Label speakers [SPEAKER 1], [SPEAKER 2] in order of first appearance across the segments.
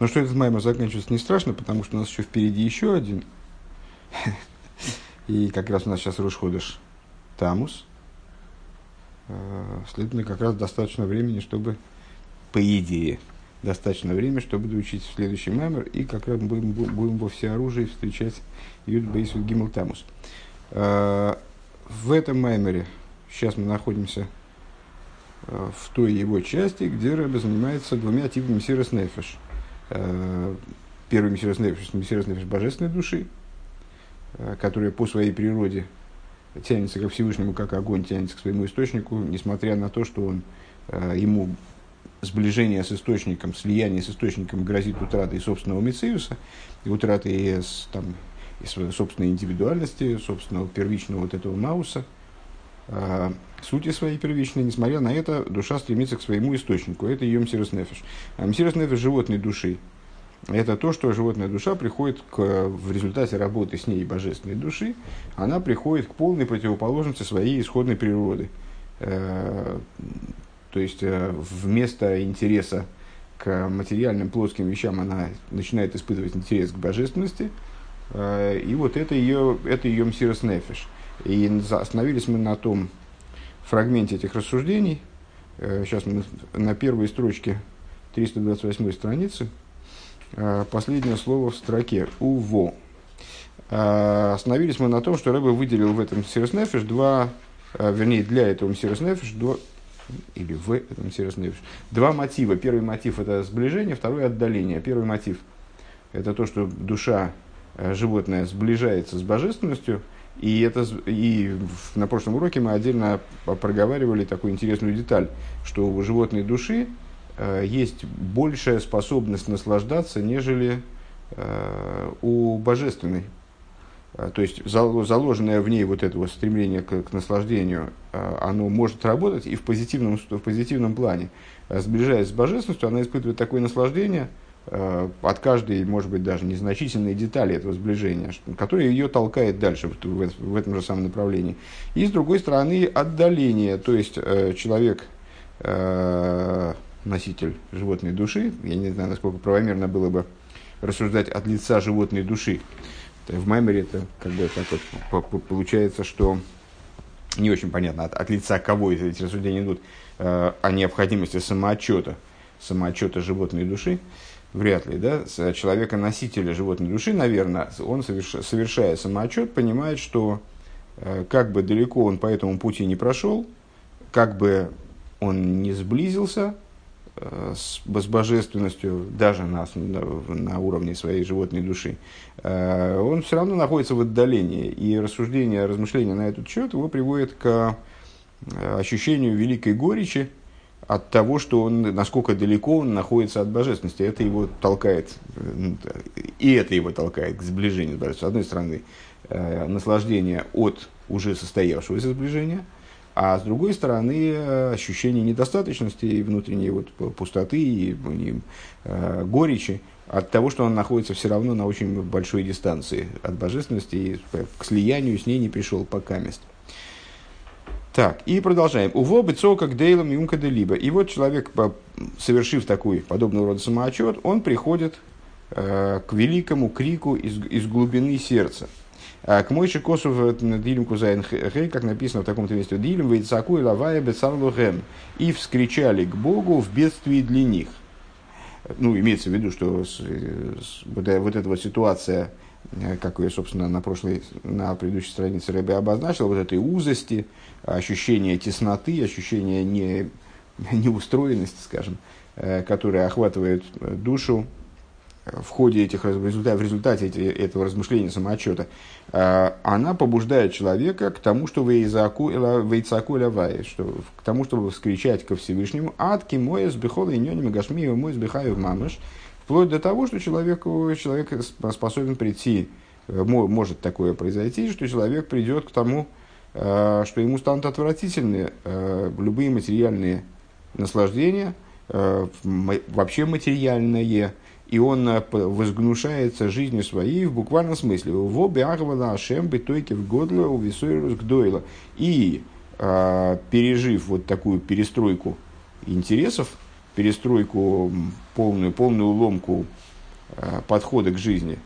[SPEAKER 1] Но что этот маймер заканчивается не страшно, потому что у нас еще впереди еще один. И как раз у нас сейчас Рушходыш Тамус. Э, следовательно, как раз достаточно времени, чтобы, по идее, достаточно времени, чтобы доучить следующий маймер, и как раз будем, будем во всеоружии встречать Юд Бейсу Гимл Тамус. Э, в этом маймере сейчас мы находимся э, в той его части, где Рэбе занимается двумя типами Сирос Нефеш. Первый Мессирос Нефеш – Мессирос Нефеш божественной души, которая по своей природе тянется ко Всевышнему, как огонь тянется к своему источнику, несмотря на то, что он, ему сближение с источником, слияние с источником грозит утратой собственного мециуса, и утратой там, собственной индивидуальности, собственного первичного вот этого мауса, э, сути своей первичной, несмотря на это, душа стремится к своему источнику. Это ее мсирос нефиш. А мсирос нефиш животной души. Это то, что животная душа приходит к, в результате работы с ней божественной души, она приходит к полной противоположности своей исходной природы. Э, то есть э, вместо интереса к материальным плоским вещам она начинает испытывать интерес к божественности. Э, и вот это ее, это ее мсирос нефиш. И остановились мы на том фрагменте этих рассуждений. Э, сейчас мы на первой строчке 328 страницы. Последнее слово в строке «уво». Остановились мы на том, что Рэбе выделил в этом Сирос Нефиш два, вернее, для этого Сирос Нефиш два, или в этом серьезном Два мотива. Первый мотив – это сближение, второй – отдаление. Первый мотив – это то, что душа э, животное сближается с божественностью, и, это, и на прошлом уроке мы отдельно проговаривали такую интересную деталь, что у животной души э, есть большая способность наслаждаться, нежели э, у божественной. А, то есть заложенное в ней вот это вот стремление к, к наслаждению, а, оно может работать и в позитивном, в позитивном плане. Сближаясь с божественностью, она испытывает такое наслаждение от каждой, может быть, даже незначительной детали этого сближения, которое ее толкает дальше в, этом же самом направлении. И с другой стороны, отдаление, то есть человек, носитель животной души, я не знаю, насколько правомерно было бы рассуждать от лица животной души, в Маймере это как бы так вот получается, что не очень понятно, от, от лица кого эти рассуждения идут, э, о необходимости самоотчета, самоотчета животной души, вряд ли, да, человека-носителя животной души, наверное, он, соверш, совершая самоотчет, понимает, что э, как бы далеко он по этому пути не прошел, как бы он не сблизился Э, с, с божественностью, даже на, на, уровне своей животной души, э, он все равно находится в отдалении. И рассуждение, размышления на этот счет его приводит к э, ощущению великой горечи от того, что он, насколько далеко он находится от божественности. Это его толкает, и это его толкает к сближению с божественностью. С одной стороны, наслаждение от уже состоявшегося сближения – а с другой стороны, э, ощущение недостаточности и внутренней вот пустоты и, и э, горечи от того, что он находится все равно на очень большой дистанции от божественности и к слиянию с ней не пришел пока мест. Так, и продолжаем. Уво бецо как дейлом юмка де либо. И вот человек, совершив такой подобного рода самоотчет, он приходит э, к великому крику из, из глубины сердца. А к мойши косов дилем кузайн хей, как написано в таком-то месте, дилем вейцаку и лавая бецарлухем. И вскричали к Богу в бедствии для них. Ну, имеется в виду, что с, вот, эта вот ситуация, э, как я, собственно, на прошлой, на предыдущей странице Рэбе обозначил, вот этой узости, ощущение тесноты, ощущение не, неустроенности, скажем, э, которое охватывает душу в ходе этих в результате, в результате этого размышления самоотчета, э, она побуждает человека к тому, что вейцаку лавай, что к тому, чтобы вскричать ко Всевышнему «Адки мой сбихол и нёним гашми мой сбихаю мамыш», вплоть до того, что человеку, человек способен прийти, э, может такое произойти, что человек придет к тому, э, что ему станут отвратительны любые материальные наслаждения, вообще материальное, и он э, возгнушается жизнью своей в буквальном смысле. В обе агвала ашем битойки в годло у гдойла. И э, пережив вот такую перестройку интересов, перестройку, полную, полную ломку подхода к жизни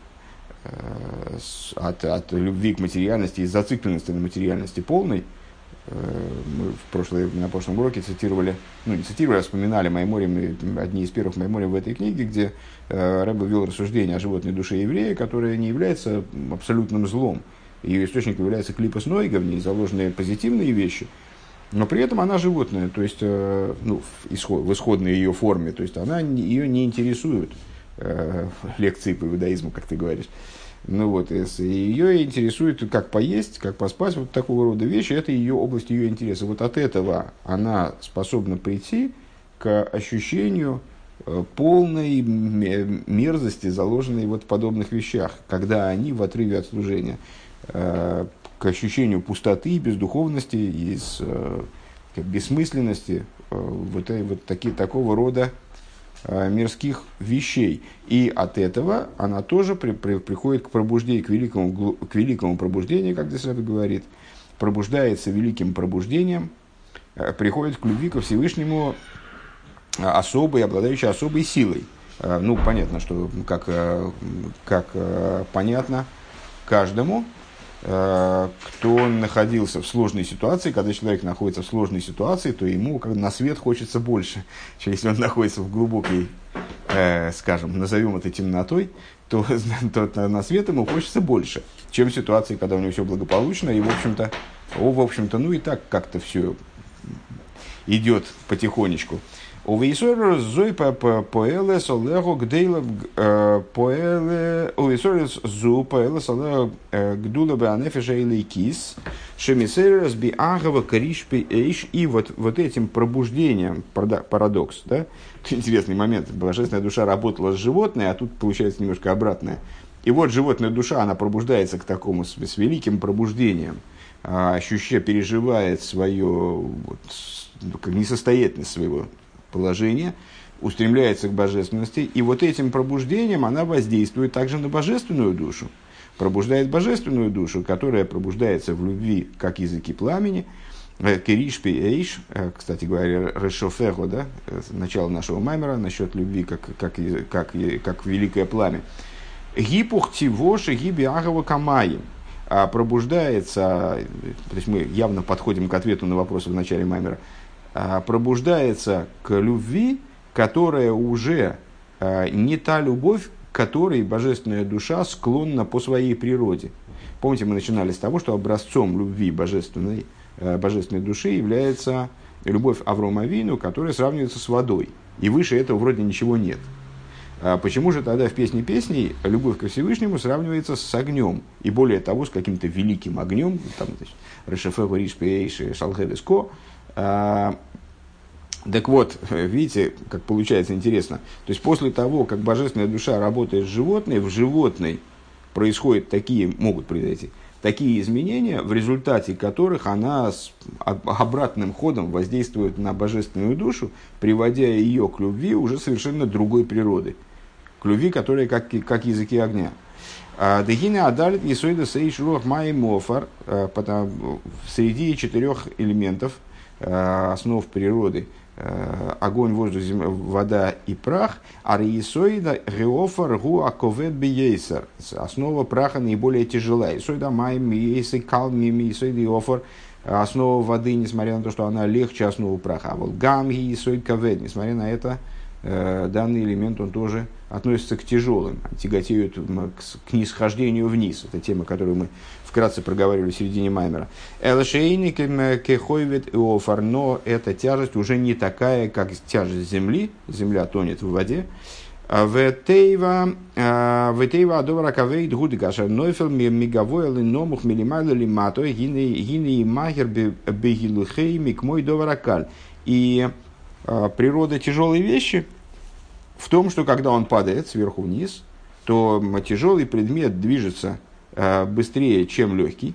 [SPEAKER 1] от, от любви к материальности и зацикленности на материальности полной, мы в прошлой, на прошлом уроке цитировали, ну не цитировали, а вспоминали Майморим, одни из первых Майморим в этой книге, где э, Рэбе вел рассуждение о животной душе еврея, которая не является абсолютным злом. Ее источником является клипос Нойга, в ней заложены позитивные вещи, но при этом она животная, то есть э, ну, в, исход, в исходной ее форме, то есть она, ее не интересует э, лекции по иудаизму, как ты говоришь. Ну вот, ее интересует, как поесть, как поспать, вот такого рода вещи, это ее область ее интереса. Вот от этого она способна прийти к ощущению э, полной мерзости, заложенной вот в подобных вещах, когда они в отрыве от служения, э, к ощущению пустоты, и бездуховности, из бессмысленности, э, вот, вот такие, такого рода Э, мирских вещей. И от этого она тоже при, при, приходит к пробуждению, к великому, к великому пробуждению, как здесь говорит, пробуждается великим пробуждением, э, приходит к любви ко Всевышнему э, особой, обладающей особой силой. Ну, понятно, что как, как понятно каждому, Э, кто находился в сложной ситуации, когда человек находится в сложной ситуации, то ему как на свет хочется больше, чем если он находится в глубокой, э, скажем, назовем это темнотой, то, то на свет ему хочется больше, чем в ситуации, когда у него все благополучно, и, в общем-то, о, в общем-то, ну и так как-то все идет потихонечку. У Вейсорер зой поэле солехо гдейла поэле у Вейсорер зу поэле солехо гдула бы анефиша или кис шемисерерс би агава коришпи эйш и вот вот этим пробуждением парадокс да? Интересный момент. Божественная душа работала с животной а тут получается немножко обратное. И вот животная душа она пробуждается к такому с, великим пробуждением. Ощущая переживает свое вот, несостоятельность своего положение, устремляется к божественности, и вот этим пробуждением она воздействует также на божественную душу, пробуждает божественную душу, которая пробуждается в любви, как языки пламени, э, Керишпи Эйш, э, кстати говоря, Решофего, да, э, начало нашего маймера насчет любви как, как, как, как великое пламя. Гипух тивоши гиби агава камаи. А пробуждается, то есть мы явно подходим к ответу на вопросы в начале маймера, пробуждается к любви, которая уже а, не та любовь, которой божественная душа склонна по своей природе. Помните, мы начинали с того, что образцом любви божественной, а, божественной души является любовь Аврома Вину, которая сравнивается с водой. И выше этого вроде ничего нет. Почему же тогда в песне песней любовь ко Всевышнему сравнивается с огнем? И более того, с каким-то великим огнем, там, значит, Решефегу Ришпейши Шалхедеско, а, так вот, видите, как получается интересно. То есть после того, как божественная душа работает с животной, в животной происходят такие, могут произойти, такие изменения, в результате которых она с обратным ходом воздействует на божественную душу, приводя ее к любви уже совершенно другой природы. К любви, которая как, как языки огня. А, Дегина адалит есойда сейш руах май мофар, а, среди четырех элементов – основ природы, э, огонь, воздух, земля, вода и прах, риесоида геофар гу аковет биейсер. Основа праха наиболее тяжелая. Исоида май миейсы кал миейсоида геофар. Основа воды, несмотря на то, что она легче основы праха. А вот гам гиесоид кавет, несмотря на это, э, данный элемент, он тоже относится к тяжелым, тяготеют к, к нисхождению вниз. Это тема, которую мы вкратце проговаривали в середине Маймера. Элшейник кехойвет и офар, но эта тяжесть уже не такая, как тяжесть земли. Земля тонет в воде. А ветейва а, адовара кавейд гудгаша нойфел мигавойл номух милимайла лимато гины и махер бегилухей мой доваракаль. И природа тяжелой вещи в том, что когда он падает сверху вниз, то тяжелый предмет движется Э, быстрее, чем легкий.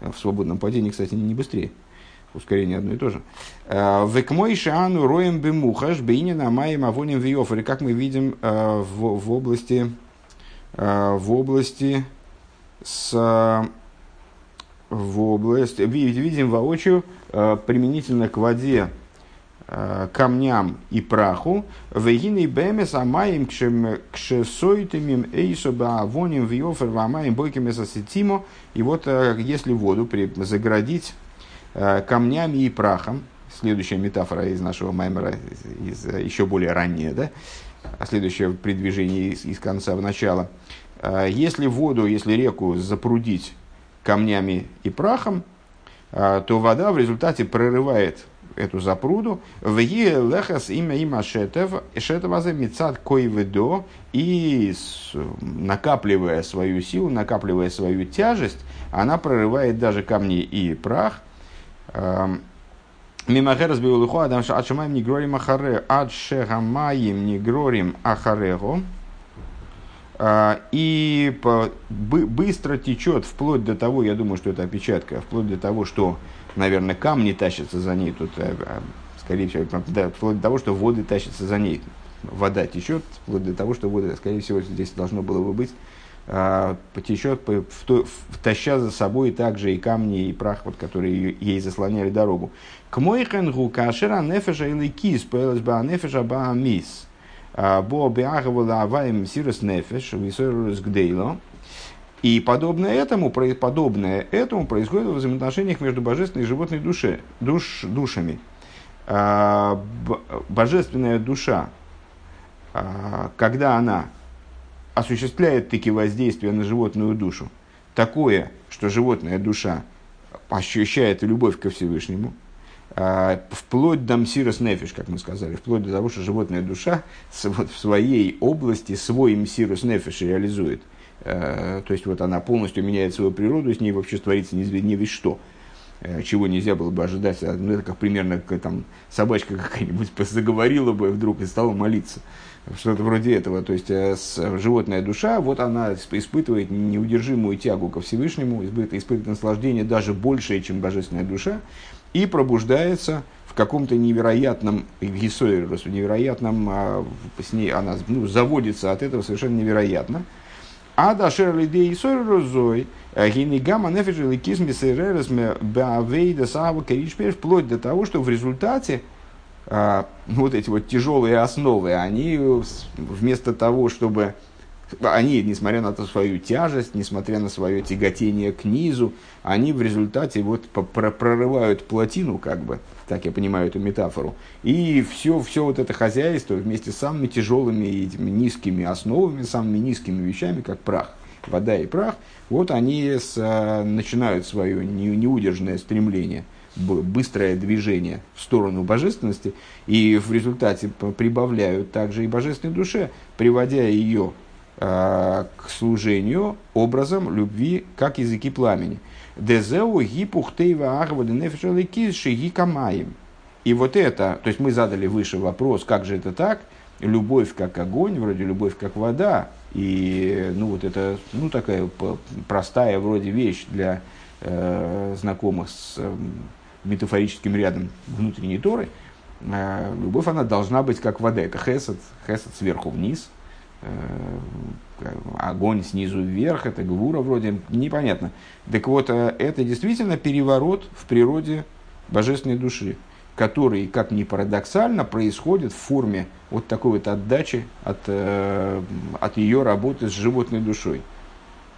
[SPEAKER 1] В свободном падении, кстати, не быстрее. Ускорение одно и то же. Векмой шану роем бемухаш бейнина маем авоним виофер. Как мы видим в, в области в области с в области видим воочию применительно к воде камням и праху, вегины бемес амаем кшесойтымим эйсоба авоним вьофер вамаем бойким эсосетимо. И вот э, если воду заградить э, камнями и прахом, следующая метафора из нашего маймера, из, еще более ранняя, да, а следующее предвижение из, из конца в начало. Если воду, если реку запрудить камнями и прахом, то вода в результате прорывает эту запруду, в лехас имя има шетев, шетевазе мецад койведо, и накапливая свою силу, накапливая свою тяжесть, она прорывает даже камни и прах. Эм, Мимахер разбил лихо, адам шачамаем не грорим ахаре, ад шехамаем не грорим ахарего. Э, и быстро течет вплоть до того, я думаю, что это опечатка, вплоть до того, что наверное, камни тащатся за ней. Тут, э, э, скорее всего, да, вплоть до того, что воды тащатся за ней. Вода течет, вплоть до того, что воды, скорее всего, здесь должно было бы быть, а, потечет, таща за собой также и камни, и прах, вот, которые ей заслоняли дорогу. К мой хенгу кашера нефеша или кис, пэлэс ба нефеша ба мис. А, бо беагавала аваем сирос нефеш, висорус гдейло. И подобное этому, подобное этому происходит в взаимоотношениях между божественной и животной душе, душ, душами. А, божественная душа, а, когда она осуществляет таки воздействие на животную душу, такое, что животная душа ощущает любовь ко Всевышнему, а, вплоть до мсирос нефиш, как мы сказали, вплоть до того, что животная душа в своей области свой мсирос нефиш реализует – то есть вот она полностью меняет свою природу, с ней вообще творится не, не весь что э, чего нельзя было бы ожидать. А, ну, это как примерно как, там, собачка какая-нибудь заговорила бы вдруг и стала молиться. Что-то вроде этого. То есть э, животная душа, вот она испытывает неудержимую тягу ко Всевышнему, испытывает, испытывает наслаждение даже большее, чем божественная душа, и пробуждается в каком-то невероятном гисойрусу, невероятном, а, с ней она ну, заводится от этого совершенно невероятно. Ада шерлидей сойрозой, э, гинигама нефиджи ликизм бисеререс баавейда сава керичпер, вплоть до того, что в результате а, вот эти вот тяжелые основы, они вместо того, чтобы они, несмотря на свою тяжесть, несмотря на свое тяготение к низу, они в результате вот прорывают плотину, как бы, так я понимаю эту метафору. И все, все вот это хозяйство вместе с самыми тяжелыми и этими низкими основами, самыми низкими вещами, как прах, вода и прах, вот они с, а, начинают свое не, неудержное стремление, быстрое движение в сторону божественности, и в результате прибавляют также и божественной душе, приводя ее к служению образом любви, как языки пламени. Дезеу гипухтейва ахвады нефешаликис шигикамаем. И вот это, то есть мы задали выше вопрос, как же это так? Любовь как огонь, вроде любовь как вода. И ну вот это ну, такая простая вроде вещь для э, знакомых с э, метафорическим рядом внутренней Торы. Э, любовь, она должна быть как вода. Это хесед, хесед сверху вниз, Э, огонь снизу вверх, это гвура вроде, непонятно. Так вот, э, это действительно переворот в природе божественной души, который, как ни парадоксально, происходит в форме вот такой вот отдачи от, э, от ее работы с животной душой.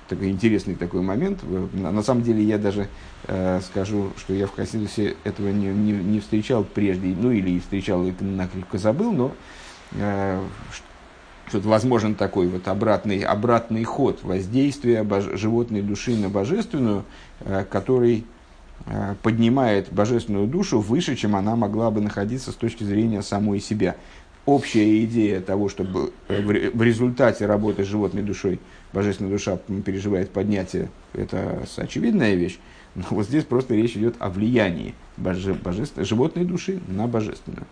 [SPEAKER 1] Такой интересный такой момент. На самом деле я даже э, скажу, что я в Хасидусе этого не, не, не встречал прежде, ну или встречал и накрепко забыл, но э, что возможен такой вот обратный, обратный ход воздействия бож, животной души на божественную, э, который э, поднимает божественную душу выше, чем она могла бы находиться с точки зрения самой себя. Общая идея того, чтобы э, в результате работы с животной душой божественная душа переживает поднятие, это очевидная вещь. Но вот здесь просто речь идет о влиянии боже, божественной, животной души на божественную.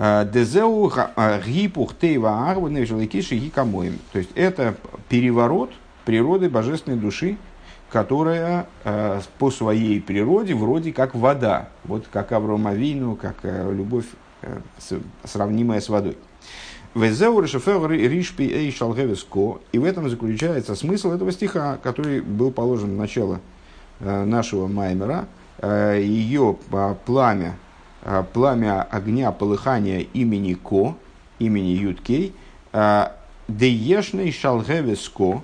[SPEAKER 1] Дезеу гипух тейва арваны желекиши гикамоем. То есть это переворот природы божественной души, которая э, по своей природе вроде как вода. Вот как Авраам Авину, как э, любовь, э, сравнимая с водой. И в этом заключается смысл этого стиха, который был положен в начало нашего Маймера. Ее пламя пламя огня полыхания имени Ко, имени Юткей, Деешный Шалгевеско,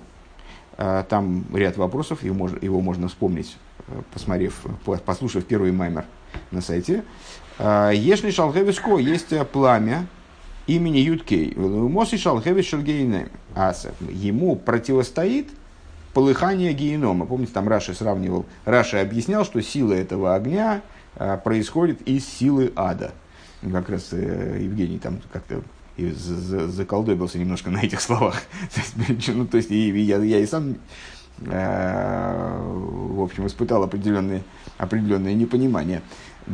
[SPEAKER 1] там ряд вопросов, его можно, его можно вспомнить, посмотрев, послушав первый маймер на сайте. Ешный Шалгевеско есть пламя имени Юткей. Моси Шалгевес Шальгейнем. А ему противостоит полыхание генома. Помните, там Раша сравнивал, Раша объяснял, что сила этого огня а, происходит из силы ада. Ну, как раз э, Евгений там как-то и заколдобился немножко на этих словах. ну, то есть и, я, я и сам, э, в общем, испытал определенные, определенное непонимание.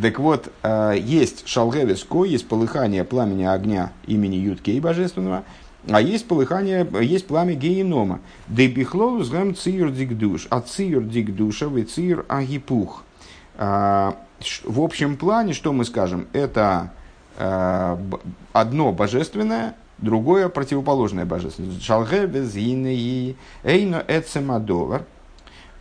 [SPEAKER 1] Так вот, э, есть шалгевеско, есть полыхание пламени огня имени Юткей Божественного – а есть полыхание, есть пламя генома. Дебихлол згам циюр дикдуш, а циюр дикдуша вы циюр агипух. А, в общем плане, что мы скажем, это а, одно божественное, другое противоположное божественное. Эйно эцемадовар.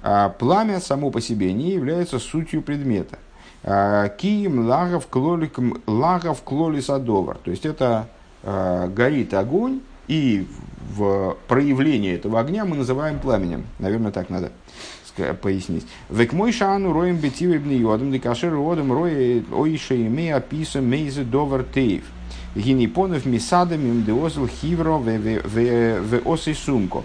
[SPEAKER 1] А, пламя само по себе не является сутью предмета. Кием лагов клолис адовар. То есть это горит огонь, и в проявлении этого огня мы называем пламенем. Наверное, так надо пояснить. Век мой шану роем бетивы бниодом, декашер родом роя оиша име описа мейзе довар тейв. Гинипонов мисадами мдеозл хивро в осей сумко.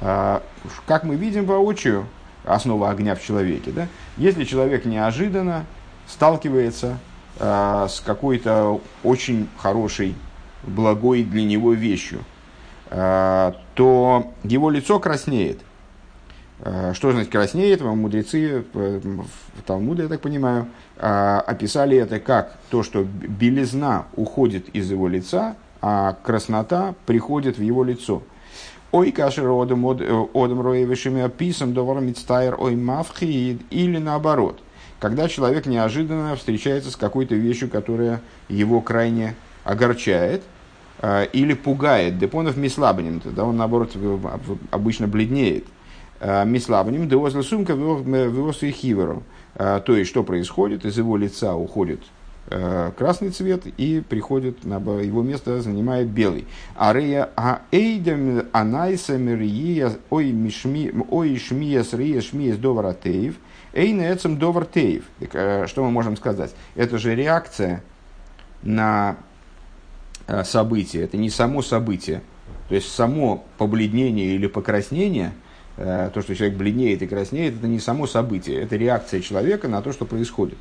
[SPEAKER 1] А, как мы видим воочию, основа огня в человеке, да? если человек неожиданно сталкивается а, с какой-то очень хорошей благой для него вещью, а, то его лицо краснеет. А, что значит краснеет? Мудрецы в Талмуде, я так понимаю, а, описали это как то, что белизна уходит из его лица, а краснота приходит в его лицо. Ой, кашер одам одам роевишими описан довар мицтайр ой мавхи или наоборот. Когда человек неожиданно встречается с какой-то вещью, которая его крайне огорчает э, или пугает. Депонов мислабаним, тогда он наоборот обычно бледнеет. Э, мислабаним, деозла сумка виосы хиверу. Э, то есть, что происходит? Из его лица уходит красный цвет и приходит на его место занимает белый. Арея а эйдем анайса мирия ой мишми ой шмиес рия шмиес доваратеев эйна эцем довартеев. Что мы можем сказать? Это же реакция на Э, событие, это не само событие. То есть само побледнение или покраснение, э, то, что человек бледнеет и краснеет, это не само событие, это реакция человека на то, что происходит.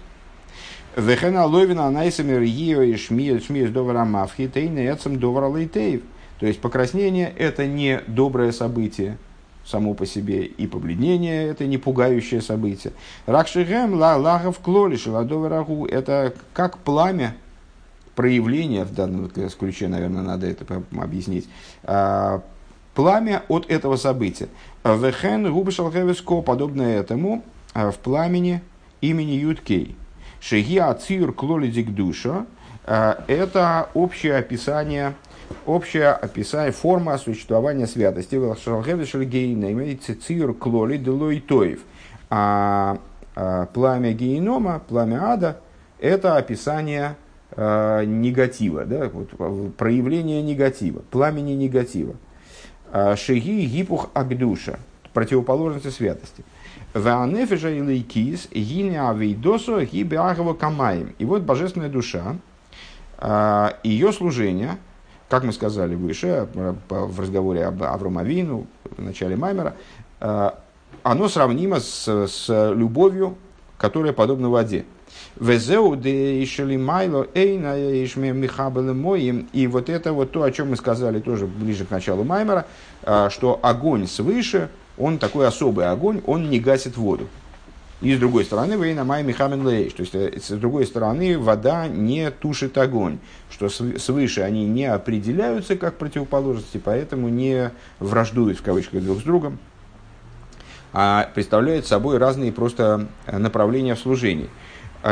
[SPEAKER 1] Вехена ловина анайсамер гио и шмиет шмиет довара мавхи тейна эцем довара лейтеев. То есть покраснение это не доброе событие само по себе, и побледнение это не пугающее событие. Ракшигем ла лагов клолиш ладоварагу это как пламя, проявление, в данном ключе, наверное, надо это объяснить, а, пламя от этого события. Вехен губашалхевеско, подобное этому, а, в пламени имени Юткей. Шеги ацир клолидик душа, а, это общее описание общее описание, форма существования святости. имеется цир клоли делойтоев. А пламя генома, пламя ада, это описание негатива, да, вот, проявление негатива, пламени негатива. А, шеги гипух агдуша, противоположности святости. Ваанефежа и лейкис, гиня авейдосо, гибеагова камаем. И вот божественная душа, э, ее служение, как мы сказали выше э, в разговоре об Авромавину в начале Маймера, э, оно сравнимо с, с любовью, которая подобна воде. И вот это вот то, о чем мы сказали тоже ближе к началу Маймера, а, что огонь свыше, он такой особый огонь, он не гасит воду. И с другой стороны, вейна май михамен лейш. То есть, э, с другой стороны, вода не тушит огонь. Что свыше они не определяются как противоположности, поэтому не враждуют в кавычках друг с другом, а представляют собой разные просто направления в служении.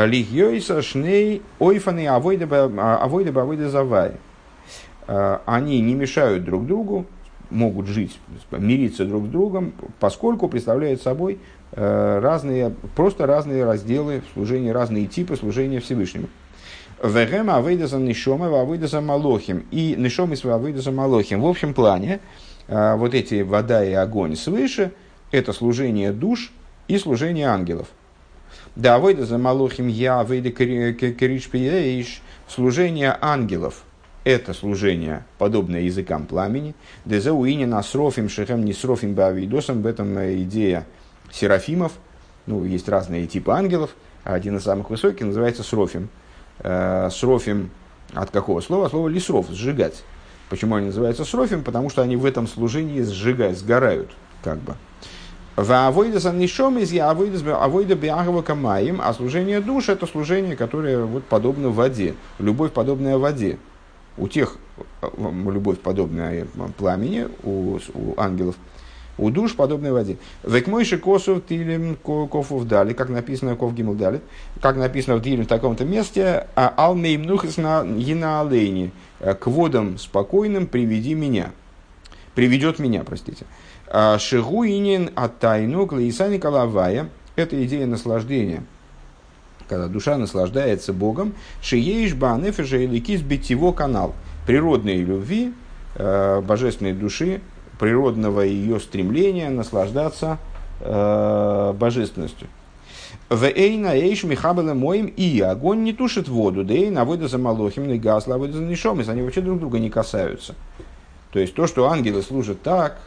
[SPEAKER 1] Лигьойса шней ойфаны авойда авойда завай. А, они не мешают друг другу, могут жить, мириться друг с другом, поскольку представляют собой э, разные, просто разные разделы служения, разные типы служения Всевышнему. Вегем авейдаса нишома авейдаса малохим. И нишом и авейдаса малохим. В общем плане, а, вот эти вода и огонь свыше, это служение душ и служение ангелов. Да, авейдаса малохим я авейда коричпиеш. Служение ангелов – это служение, подобное языкам пламени. Дезауини насрофим шехем нисрофим бавидосом. В этом идея серафимов. Ну, есть разные типы ангелов. Один из самых высоких называется срофим – э, срофим от какого слова? Слово лисров, сжигать. Почему они называются срофим? Потому что они в этом служении сжигают, сгорают, как бы. Авойда саннишом из авойда биагова камаим, а служение душ это служение, которое вот подобно воде, любовь подобная воде. У тех э, любовь подобная пламени, у, у ангелов – у душ подобной воде. Векмойши косу тилем кофу вдали, как написано ков гимл дали, как написано в тилем в таком-то месте, а алмейм нухас на э, к водам спокойным приведи меня, приведет меня, простите. А Шигуинин от тайну клаисани калавая, это идея наслаждения, когда душа наслаждается Богом, шиеиш банефеша или кис битиво канал, природной любви, э, божественной души, природного ее стремления наслаждаться э, божественностью. В эйна эйш михабела моим и огонь не тушит воду, да и навода за малохим, и газ лавода за нишом, они вообще друг друга не касаются. То есть то, что ангелы служат так,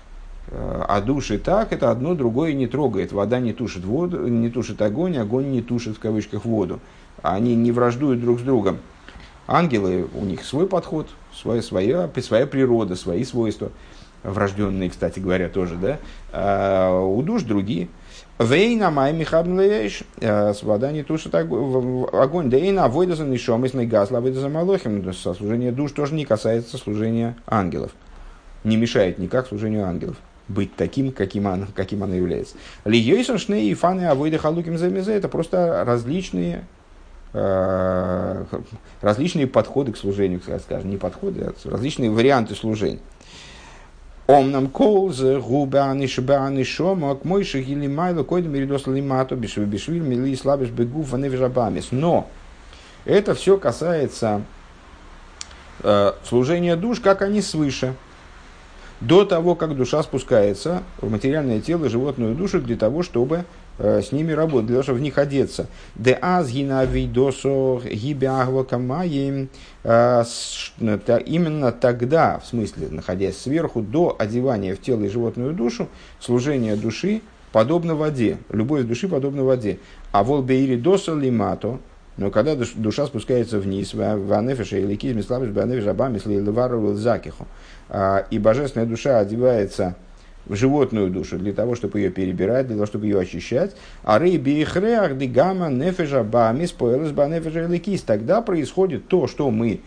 [SPEAKER 1] а души так, это одно другое не трогает. Вода не тушит воду, не тушит огонь, огонь не тушит в кавычках воду. Они не враждуют друг с другом. Ангелы, у них свой подход, своя, своя, своя природа, свои свойства врожденные, кстати говоря, тоже, да, а у душ другие. Вейна май михабнлееш, а, вода не тушит огонь. Да и на войдаза нишом из гасла войдаза малохим. Ну, служение душ тоже не касается служения ангелов. Не мешает никак служению ангелов быть таким, каким, он, каким оно является. Льейсон шней и фаны авойда халуким замезе это просто различные а, различные подходы к служению, скажем, не подходы, а различные варианты служения. Омнам колзе губани шбани шома к мой шагили майло койдем меридос лимато бишви бишвиль мили слабиш бегуфа невжабамис. Но это все касается э, служения душ, как они свыше. До того, как душа спускается в материальное тело, животную душу, для того, чтобы Э, с ними работать, для того, чтобы в них одеться. Де аз гинавидосо гибягва камаем. Э, именно тогда, в смысле, находясь сверху, до одевания в тело и животную душу, служение души подобно воде, любовь души подобна воде. А волбеири досо лимато, но когда душа спускается вниз, в анефише или кизме слабость, в анефише абамис, закиху, а, и божественная душа одевается в животную душу для того, чтобы ее перебирать, для того, чтобы ее очищать. А рейби хреах дигама нефежа бамис поэлэс ба нефежа лекис. Тогда происходит то, что мы,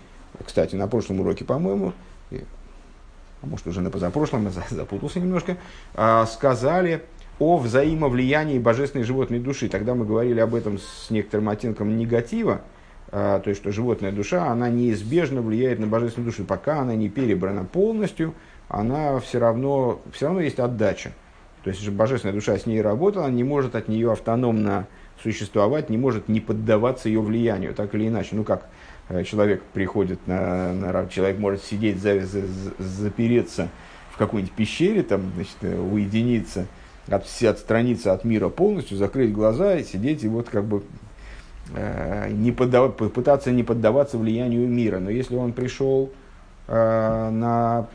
[SPEAKER 1] кстати, на прошлом уроке, по-моему, а может уже на позапрошлом, запутался немножко, а, сказали о взаимовлиянии божественной животной души. Тогда мы говорили об этом с некоторым оттенком негатива, а, то есть, что животная душа, она неизбежно влияет на божественную душу, пока она не перебрана полностью – она все равно, все равно есть отдача. То есть божественная душа с ней работала, она не может от нее автономно существовать, не может не поддаваться ее влиянию, так или иначе. Ну как э, человек приходит на, на человек может сидеть, за, за, запереться в какой-нибудь пещере, там, значит, э, уединиться, от, отстраниться от мира полностью, закрыть глаза и сидеть и вот как бы э, не поддав, пытаться не поддаваться влиянию мира. Но если он пришел э, на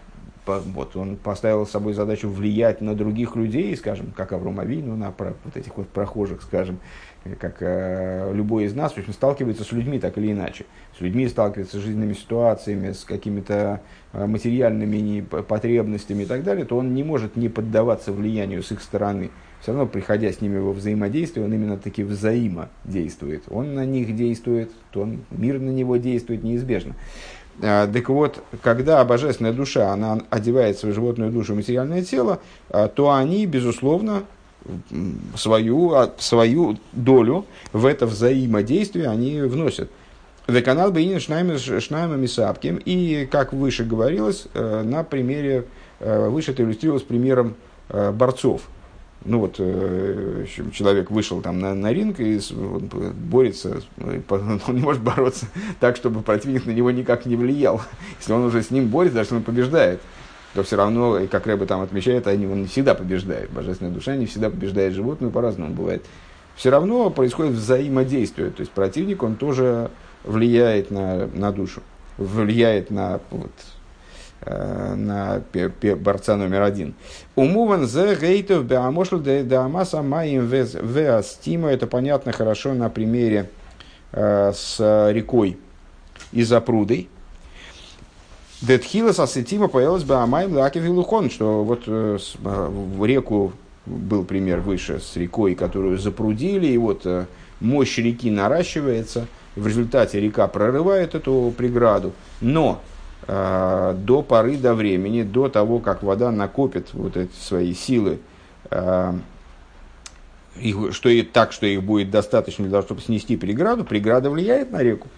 [SPEAKER 1] вот, он поставил с собой задачу влиять на других людей, скажем, как Авром Авину, на вот этих вот прохожих, скажем, э, как э, любой из нас, в общем, сталкивается с людьми так или иначе. С людьми сталкивается с жизненными ситуациями, с какими-то э, материальными потребностями и так далее, то он не может не поддаваться влиянию с их стороны. Все равно, приходя с ними во взаимодействие, он именно таки взаимодействует. Он на них действует, то он, мир на него действует неизбежно. Так вот, когда божественная душа, она одевает свою животную душу в материальное тело, а, то они, безусловно, свою, а, свою долю в это взаимодействие они вносят. Веканал Бейнин Шнайма Мисапким. И, как выше говорилось, э, на примере, э, выше это иллюстрировалось примером э, борцов. Ну вот э, человек вышел там на, на ринг и борется, он не может бороться так, чтобы противник на него никак не влиял. Если он уже с ним борется, даже он побеждает, то все равно, как Рэба там отмечает, они, он не всегда побеждает. Божественная душа не всегда побеждает животную, по-разному бывает. Все равно происходит взаимодействие. То есть противник, он тоже влияет на, на душу, влияет на, вот, на борца номер один. Умуван зе гейтов беамошл деамаса маим веастима. Это понятно хорошо на примере э, с рекой и запрудой. Детхилас асетима появилась бы Амайм Лакив Илухон, что вот э, в реку был пример выше с рекой, которую запрудили, и вот э, мощь реки наращивается, в результате река прорывает эту преграду, но э, до поры до времени, до того, как вода накопит вот эти свои силы, э, их, что и так, что их будет достаточно для того, чтобы снести преграду, преграда влияет на реку.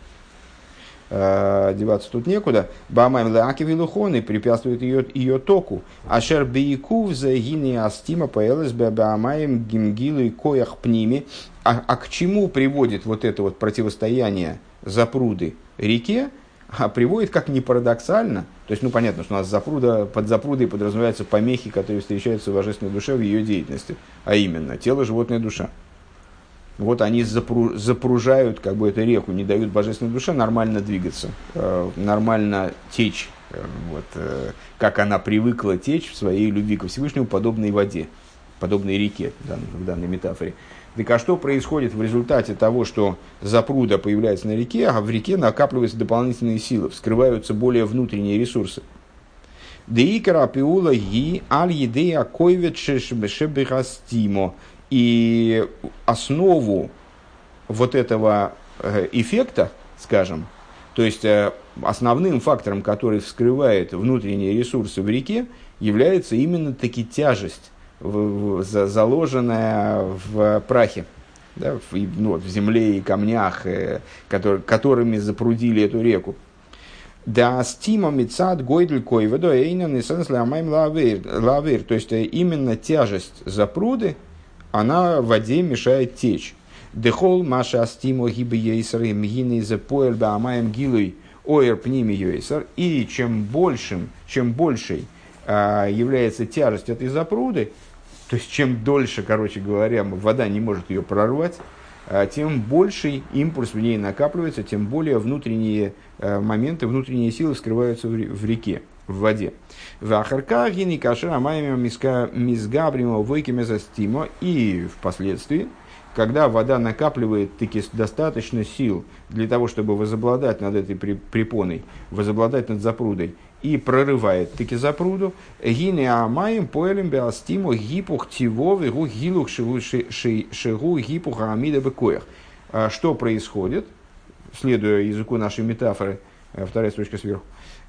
[SPEAKER 1] Э, деваться тут некуда. Бамайм лаки вилухон препятствует ее, ее току. Ашер биякув за гини астима поэлэс бамаем гимгилу и коях пними. А, а к чему приводит вот это вот противостояние запруды реке? А приводит, как ни парадоксально, то есть, ну, понятно, что у нас запруда, под запрудой подразумеваются помехи, которые встречаются в божественной душе в ее деятельности, а именно тело, животная душа. Вот они запру, запружают как бы эту реку, не дают божественной душе нормально двигаться, э, нормально течь, э, вот, э, как она привыкла течь в своей любви ко Всевышнему, подобной воде, подобной реке в данной, в данной метафоре. Так а что происходит в результате того, что запруда появляется на реке, а в реке накапливаются дополнительные силы, вскрываются более внутренние ресурсы? Деикара пиула аль едея койвет шебехастимо. И основу вот этого э, эффекта, скажем, то есть э, основным фактором, который вскрывает внутренние ресурсы в реке, является именно таки тяжесть, заложенная в прахе, да, в, ну, в земле и камнях, э, который, которыми запрудили эту реку. Да стима мецад гойдль койведо эйна несенс лавир. То есть именно тяжесть запруды, она в воде мешает течь. Дехол маша астимо гибы ейсер и мгины за поэль баамаем гилой оэр пними ейсер. И чем большим, чем большей а, является тяжесть этой запруды, то есть чем дольше, короче говоря, вода не может ее прорвать, а, тем больший импульс в ней накапливается, тем более внутренние а, моменты, внутренние силы скрываются в реке в воде. В Ахаркагини кашера майми мизгабрима войкими застимо. И впоследствии, когда вода накапливает таки достаточно сил для того, чтобы возобладать над этой препоной, возобладать над запрудой, и прорывает таки запруду, гине амаем поэлем беастимо гипух тивов гу гилух шигу гипух амида бекоях. А что происходит, следуя языку нашей метафоры, э, вторая строчка сверху,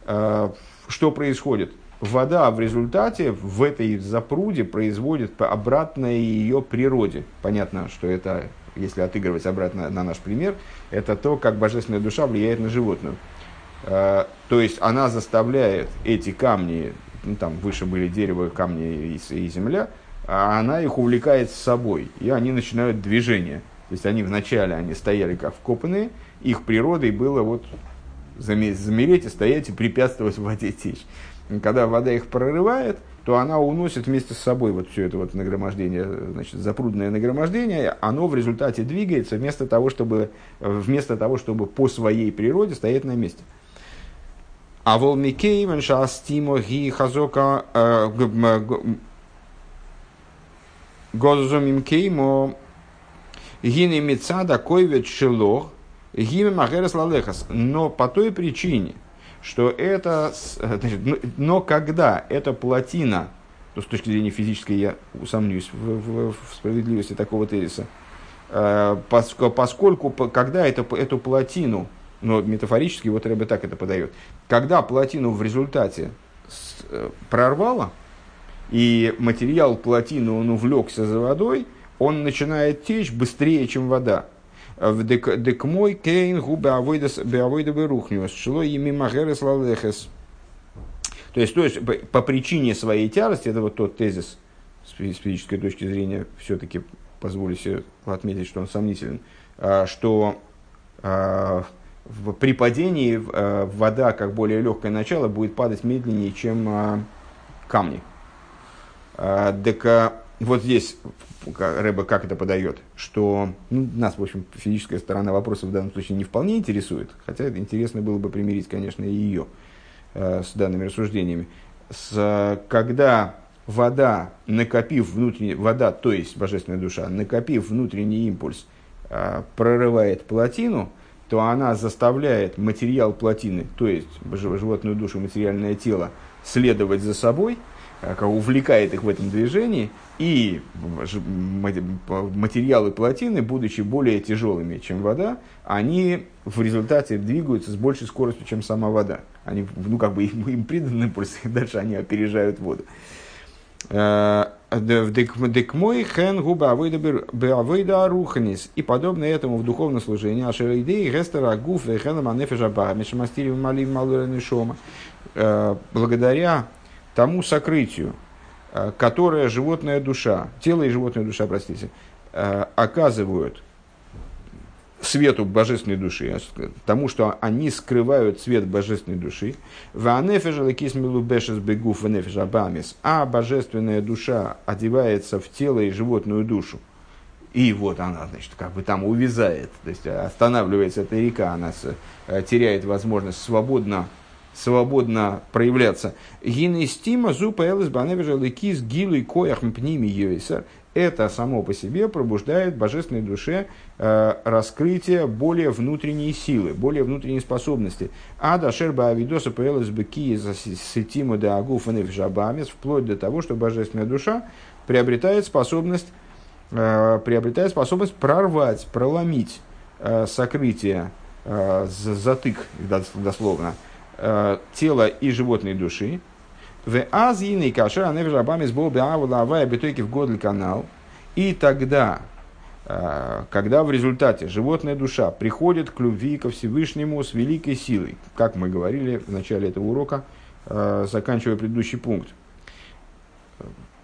[SPEAKER 1] а, что происходит? Вода в результате в этой запруде производит обратное ее природе. Понятно, что это, если отыгрывать обратно на наш пример, это то, как божественная душа влияет на животную. А, то есть она заставляет эти камни, ну, там выше были дерево, камни и, и земля, а она их увлекает с собой, и они начинают движение. То есть они вначале они стояли как вкопанные, их природой было вот замереть и стоять и препятствовать воде течь. Когда вода их прорывает, то она уносит вместе с собой вот все это вот нагромождение, значит, запрудное нагромождение, оно в результате двигается вместо того, чтобы, вместо того, чтобы по своей природе стоять на месте. А волмикей меншастимо ги хазока э, гозумим кеймо гини мецада койвет шелох Гиме Махерес Лалехас. Но по той причине, что это... Значит, но когда эта плотина, то с точки зрения физической я усомнюсь в, в, в справедливости такого тезиса, э, поскольку, когда это, эту плотину, но метафорически вот Рэбе так это подает, когда плотину в результате э, прорвало, и материал плотины он увлекся за водой, он начинает течь быстрее, чем вода. Дек мой кейн гу беавойда берухниус. Шло ими махерес лалехес. То есть, то есть, по причине своей тяжести, это вот тот тезис с физической точки зрения все-таки позволю себе отметить, что он сомнителен, а, что а, при падении вода, как более легкое начало, будет падать медленнее, чем камни. Так вот здесь Рэба как это подает, что ну, нас, в общем, физическая сторона вопроса в данном случае не вполне интересует, хотя интересно было бы примирить, конечно, и ее э, с данными рассуждениями. С, когда вода, накопив внутренний, вода, то есть божественная душа, накопив внутренний импульс, э, прорывает плотину, то она заставляет материал плотины, то есть животную душу, материальное тело, следовать за собой – как увлекает их в этом движении, и материалы плотины, будучи более тяжелыми, чем вода, они в результате двигаются с большей скоростью, чем сама вода. Они, ну, как бы им, им придан импульс, и дальше они опережают воду. Э, Декмой хен губа авойда руханис. И подобно этому в духовном служении Ашеридей гестера гуф хена манефежаба мишамастири малим малуэны шома. Э, благодаря тому сокрытию, э, которое животная душа, тело и животная душа, простите, оказывают свету божественной души, тому, что они скрывают свет божественной души, а божественная душа одевается в тело и животную душу, и вот она, значит, как бы там увязает, то есть останавливается эта река, она э, теряет возможность свободно свободно проявляться. Гинестима зупа элис баневежа лекис гилу и коях йойсер. Это само по себе пробуждает божественной душе э, раскрытие более внутренней силы, более внутренней способности. А дашерба авидоса поэлис беки за сетиму де агуф вплоть до того, что божественная душа приобретает способность, э, приобретает способность прорвать, проломить э, сокрытие, э, затык, дословно, э, тела и животной души. В азиной кашер аневжабами с авая бетойки в годль канал. И тогда, э, когда в результате животная душа приходит к любви ко Всевышнему с великой силой, как мы говорили в начале этого урока, э, заканчивая предыдущий пункт,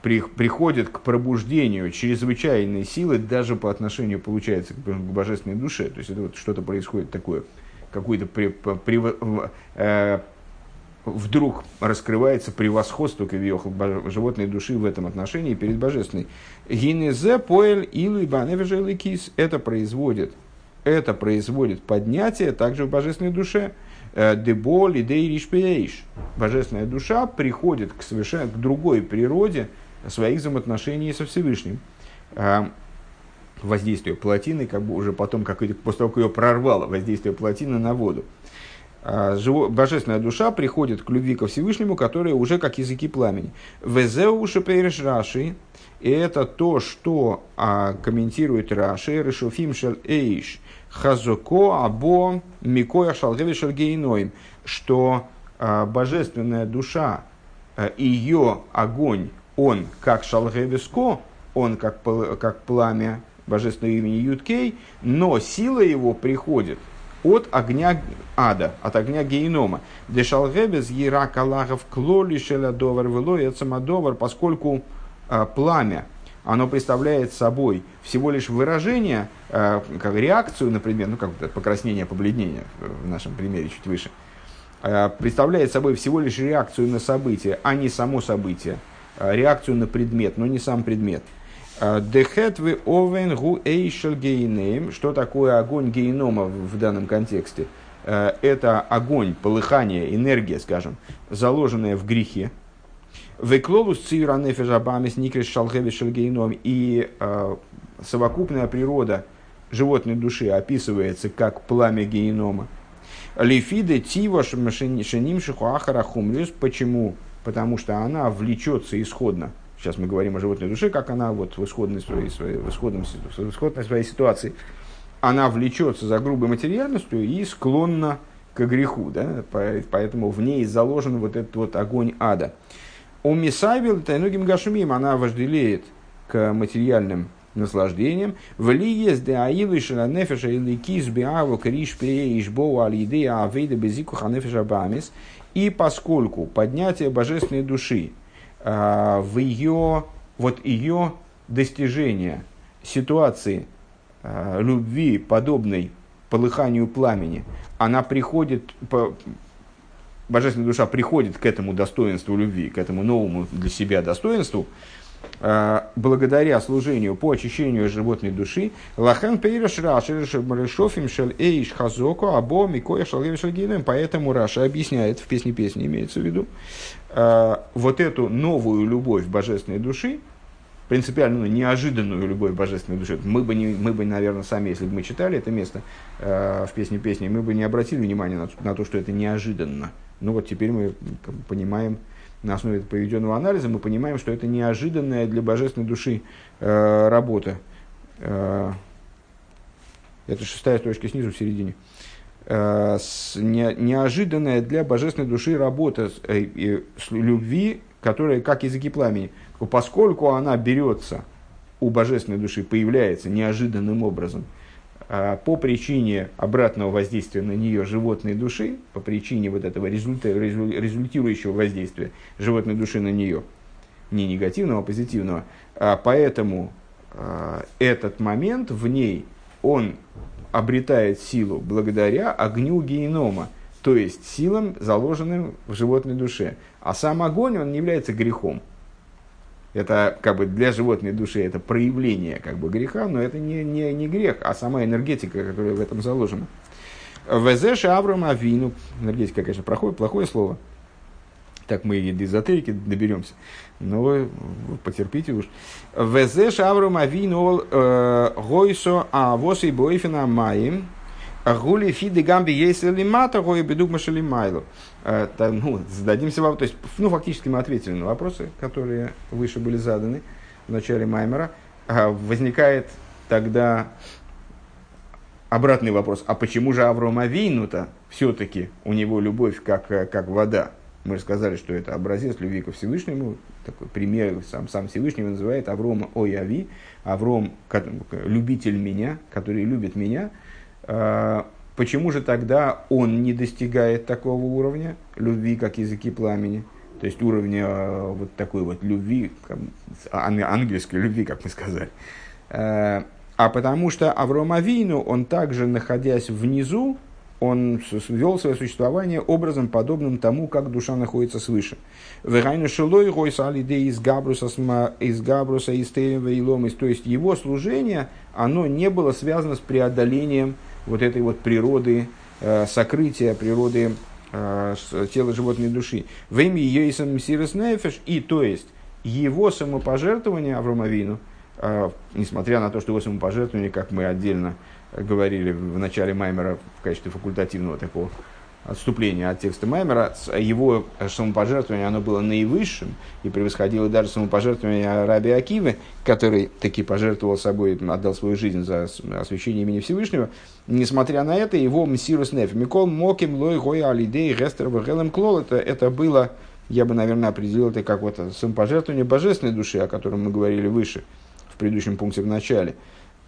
[SPEAKER 1] при, приходит к пробуждению чрезвычайной силы даже по отношению, получается, к божественной душе. То есть это вот что-то происходит такое какой-то при, при, э, вдруг раскрывается превосходство кавиохал животной души в этом отношении перед божественной. Гинезе поэль илу и кис. Это производит, это производит поднятие также в божественной душе. Э, Дебол и дейриш Божественная душа приходит к, совершенно, к другой природе своих взаимоотношений со Всевышним. Э, воздействие плотины, как бы уже потом, как, после того, как ее прорвало, воздействие плотины на воду. А, божественная душа приходит к любви ко Всевышнему, которая уже как языки пламени. Везеуши переш Раши, и это то, что а, комментирует Раши, Решуфим шел эйш, хазуко або микоя шалгеви шальгейноим, что а, божественная душа, а, ее огонь, он как шалгевиско, он как, как пламя божественного имени Юткей, но сила его приходит от огня ада, от огня генома. Дешалгебес Ирак Аллахов клоли шелядовар велой самодовар, поскольку а, пламя, оно представляет собой всего лишь выражение, а, как реакцию, например, ну как покраснение, побледнение в нашем примере чуть выше, представляет собой всего лишь реакцию на событие, а не само событие, реакцию на предмет, но не сам предмет – Дехетвы овен гу эйшел гейнейм. Что такое огонь гейнома в данном контексте? Э, это огонь, полыхание, энергия, скажем, заложенная в грехе. Веклолус цира нефежабамис никрис шалхевис шельгейном. И э, совокупная природа животной души описывается как пламя генома. Лифиде тива шеним шихуахара хумлюс. Почему? Потому что она влечется исходно сейчас мы говорим о животной душе, как она вот в исходной своей, своей, в исходном, в исходной своей ситуации, она влечется за грубой материальностью и склонна к греху, да? поэтому в ней заложен вот этот вот огонь ада. У Мисайвил Тайнугим Гашумим она вожделеет к материальным наслаждением. В лиес де аилы шеланефеша или кис криш ишбоу алиды авейда безику ханефеша бамис. И поскольку поднятие божественной души, а, в ее вот ее достижение ситуации э, любви, подобной полыханию пламени, она приходит, божественная душа приходит к этому достоинству любви, к этому новому для себя достоинству, э, благодаря служению по очищению животной души, лахан пейраш решофим шел эйш хазоку або микоя шалгевишалгиным. Поэтому Раша объясняет, в песне песни имеется в виду, э, вот эту новую любовь божественной души, принципиально ну, неожиданную любовь божественной души. Мы бы, не, мы бы, наверное, сами, если бы мы читали это место э, в песне песни, мы бы не обратили внимания на, на то, что это неожиданно. Ну вот теперь мы понимаем, на основе проведенного анализа, мы понимаем, что это неожиданная для божественной души э, работа. Э, это шестая строчка снизу в середине. Э, неожиданная для божественной души работа э, с любви, которая как языки пламени – поскольку она берется у божественной души, появляется неожиданным образом, а, по причине обратного воздействия на нее животной души, по причине вот этого результа, результирующего воздействия животной души на нее, не негативного, а позитивного, поэтому этот момент в ней, он обретает силу благодаря огню генома, то есть силам, заложенным в животной душе. А сам огонь, он не является грехом. Это как бы для животной души это проявление как бы греха, но это не, не, не грех, а сама энергетика, которая в этом заложена. Везеша Авраам Авину, энергетика, конечно, плохое, плохое слово, так мы и до эзотерики доберемся. Но потерпите уж. Везеш Авраам Авину э, Гойсо Авоси Бойфина Маим Гули Фиды Гамби Ейсели Мата Гой Бедугма Шалимайлу. Э, ну, зададимся вам, то есть, ну, фактически мы ответили на вопросы, которые выше были заданы в начале Маймера. А, возникает тогда обратный вопрос, а почему же Аврома Авину-то все-таки у него любовь как, э, как вода? Мы же сказали, что это образец любви ко Всевышнему, такой пример, сам, сам Всевышний называет Аврома Ой Ави, Авром, любитель меня, который любит меня. А, Почему же тогда он не достигает такого уровня любви, как языки пламени? То есть уровня э, вот такой вот любви, ангельской любви, как мы сказали. Э, а потому что Авром Авину, он также, находясь внизу, он вел свое существование образом, подобным тому, как душа находится свыше. Верайну шилой алиде из габруса из габруса из То есть его служение, оно не было связано с преодолением вот этой вот природы э, сокрытия, природы э, тела животной души. В имя Йейсом Сирес Нефеш, и то есть его самопожертвование Авромавину, э, несмотря на то, что его самопожертвование, как мы отдельно говорили в начале Маймера в качестве факультативного такого отступление от текста Маймера, его самопожертвование оно было наивысшим и превосходило даже самопожертвование Раби Акивы, который таки пожертвовал собой, отдал свою жизнь за освящение имени Всевышнего. Несмотря на это, его Мсирус Неф, Микол Моким Лой Гой Алидей Гестер Вагелем Клол, это, это было, я бы, наверное, определил это как вот самопожертвование божественной души, о котором мы говорили выше, в предыдущем пункте в начале,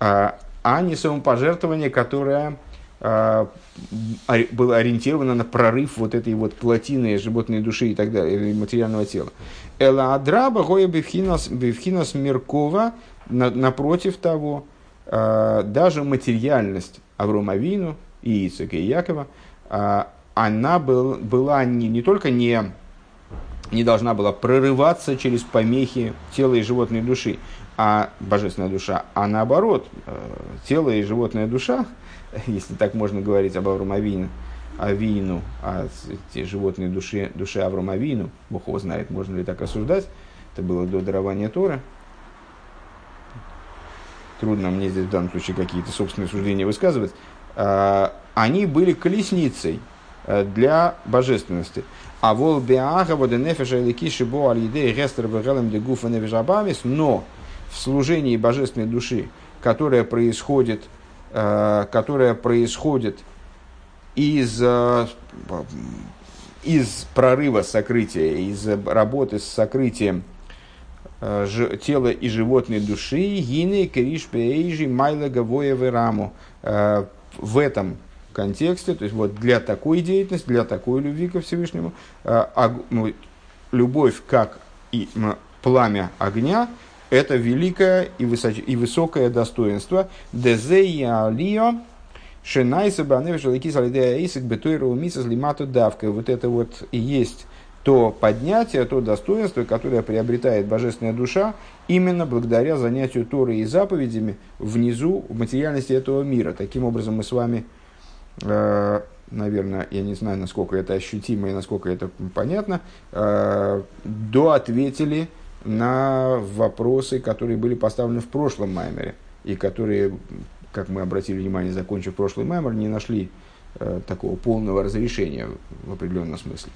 [SPEAKER 1] а, а не самопожертвование, которое а, было ориентировано на прорыв вот этой вот плотины животной души и так далее, материального тела. Эла адраба гоя бифхинас меркова, напротив того, а, даже материальность Аврома Вину и Ицека и Якова, а, она был, была не, не только не, не должна была прорываться через помехи тела и животной души, а божественная душа, а наоборот, тело и животная душа – если так можно говорить об Авром Авину, о те животные души, душе Авром Авину, Бог его знает, можно ли так рассуждать, это было до дарования Тора. Трудно мне здесь в данном случае какие-то собственные суждения высказывать. А, они были колесницей э, для божественности. А вол беага воденефеша или кишибо алидей гестер вегелем де гуфа но в служении божественной души, которое происходит – Э, которая происходит из, э, из прорыва сокрытия, из работы с сокрытием э, тела и животной души, гины, криш, пейжи, майла, гавоя, раму. В этом контексте, то есть вот для такой деятельности, для такой любви ко Всевышнему, ну, любовь как и пламя огня, это великое и, высоч... и высокое достоинство. דזהו העליה שנעשה בנפש האלקית על ידי העסק בתורה ומצות למטה דוקא. Вот это вот и есть то поднятие, то достоинство, которое приобретает божественная душа именно благодаря занятию Торой и заповедями внизу в материальности этого мира. Таким образом мы с вами, э, наверное, я не знаю, насколько это ощутимо и насколько это понятно, э, доответили на вопросы, которые были поставлены в прошлом маймере и которые, как мы обратили внимание, закончив прошлый маймер, не нашли э, такого полного разрешения в определенном смысле.